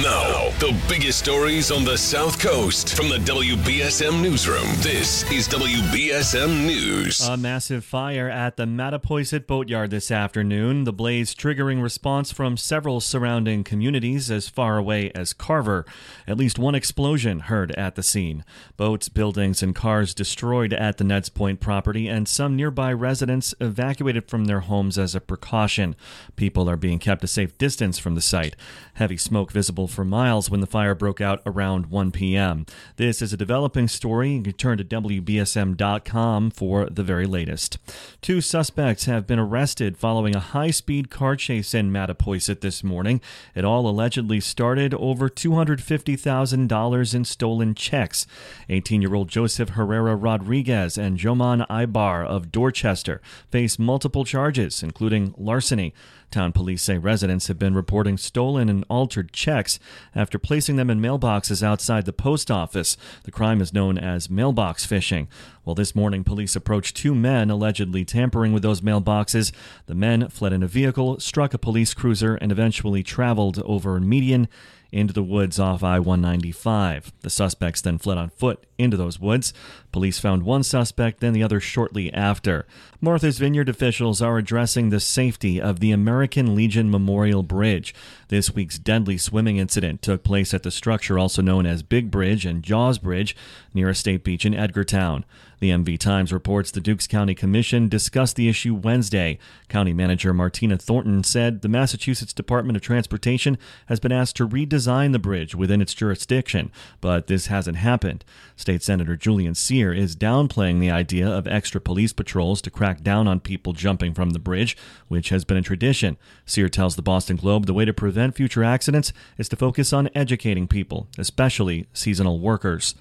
Now, the biggest stories on the South Coast from the WBSM Newsroom. This is WBSM News. A massive fire at the Mattapoisett Boatyard this afternoon. The blaze triggering response from several surrounding communities as far away as Carver. At least one explosion heard at the scene. Boats, buildings, and cars destroyed at the Neds Point property, and some nearby residents evacuated from their homes as a precaution. People are being kept a safe distance from the site. Heavy smoke visible for miles when the fire broke out around 1 p.m. This is a developing story. You can turn to WBSM.com for the very latest. Two suspects have been arrested following a high speed car chase in Mattapoisett this morning. It all allegedly started over $250,000 in stolen checks. 18 year old Joseph Herrera Rodriguez and Joman Ibar of Dorchester face multiple charges, including larceny. Town police say residents have been reporting stolen and altered checks after placing them in mailboxes outside the post office. The crime is known as mailbox phishing. Well, this morning, police approached two men allegedly tampering with those mailboxes. The men fled in a vehicle, struck a police cruiser, and eventually traveled over a median into the woods off I 195. The suspects then fled on foot into those woods. Police found one suspect, then the other shortly after. Martha's Vineyard officials are addressing the safety of the American Legion Memorial Bridge. This week's deadly swimming incident took place at the structure also known as Big Bridge and Jaws Bridge near a state beach in Edgartown. The MV Times reports the Dukes County Commission discussed the issue Wednesday. County Manager Martina Thornton said the Massachusetts Department of Transportation has been asked to redesign the bridge within its jurisdiction, but this hasn't happened. State Senator Julian Cyr is downplaying the idea of extra police patrols to crack down on people jumping from the bridge, which has been a tradition. Cyr tells the Boston Globe the way to prevent future accidents is to focus on educating people, especially seasonal workers.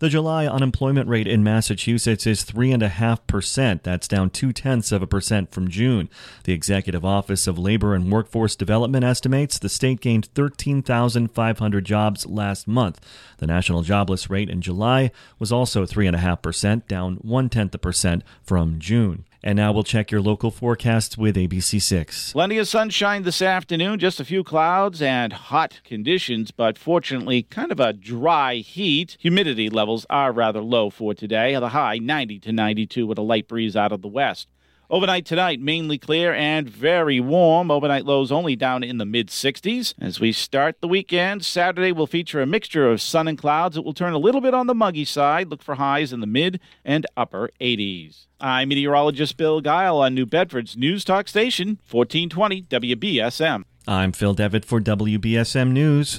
The July unemployment rate in Massachusetts is 3.5%. That's down two tenths of a percent from June. The Executive Office of Labor and Workforce Development estimates the state gained 13,500 jobs last month. The national jobless rate in July was also 3.5%, down one tenth of a percent from June. And now we'll check your local forecasts with ABC6. Plenty of sunshine this afternoon, just a few clouds and hot conditions, but fortunately, kind of a dry heat. Humidity levels are rather low for today. The high 90 to 92 with a light breeze out of the west. Overnight tonight, mainly clear and very warm. Overnight lows only down in the mid 60s. As we start the weekend, Saturday will feature a mixture of sun and clouds. It will turn a little bit on the muggy side. Look for highs in the mid and upper 80s. I'm meteorologist Bill Guile on New Bedford's News Talk Station, 1420 WBSM. I'm Phil Devitt for WBSM News.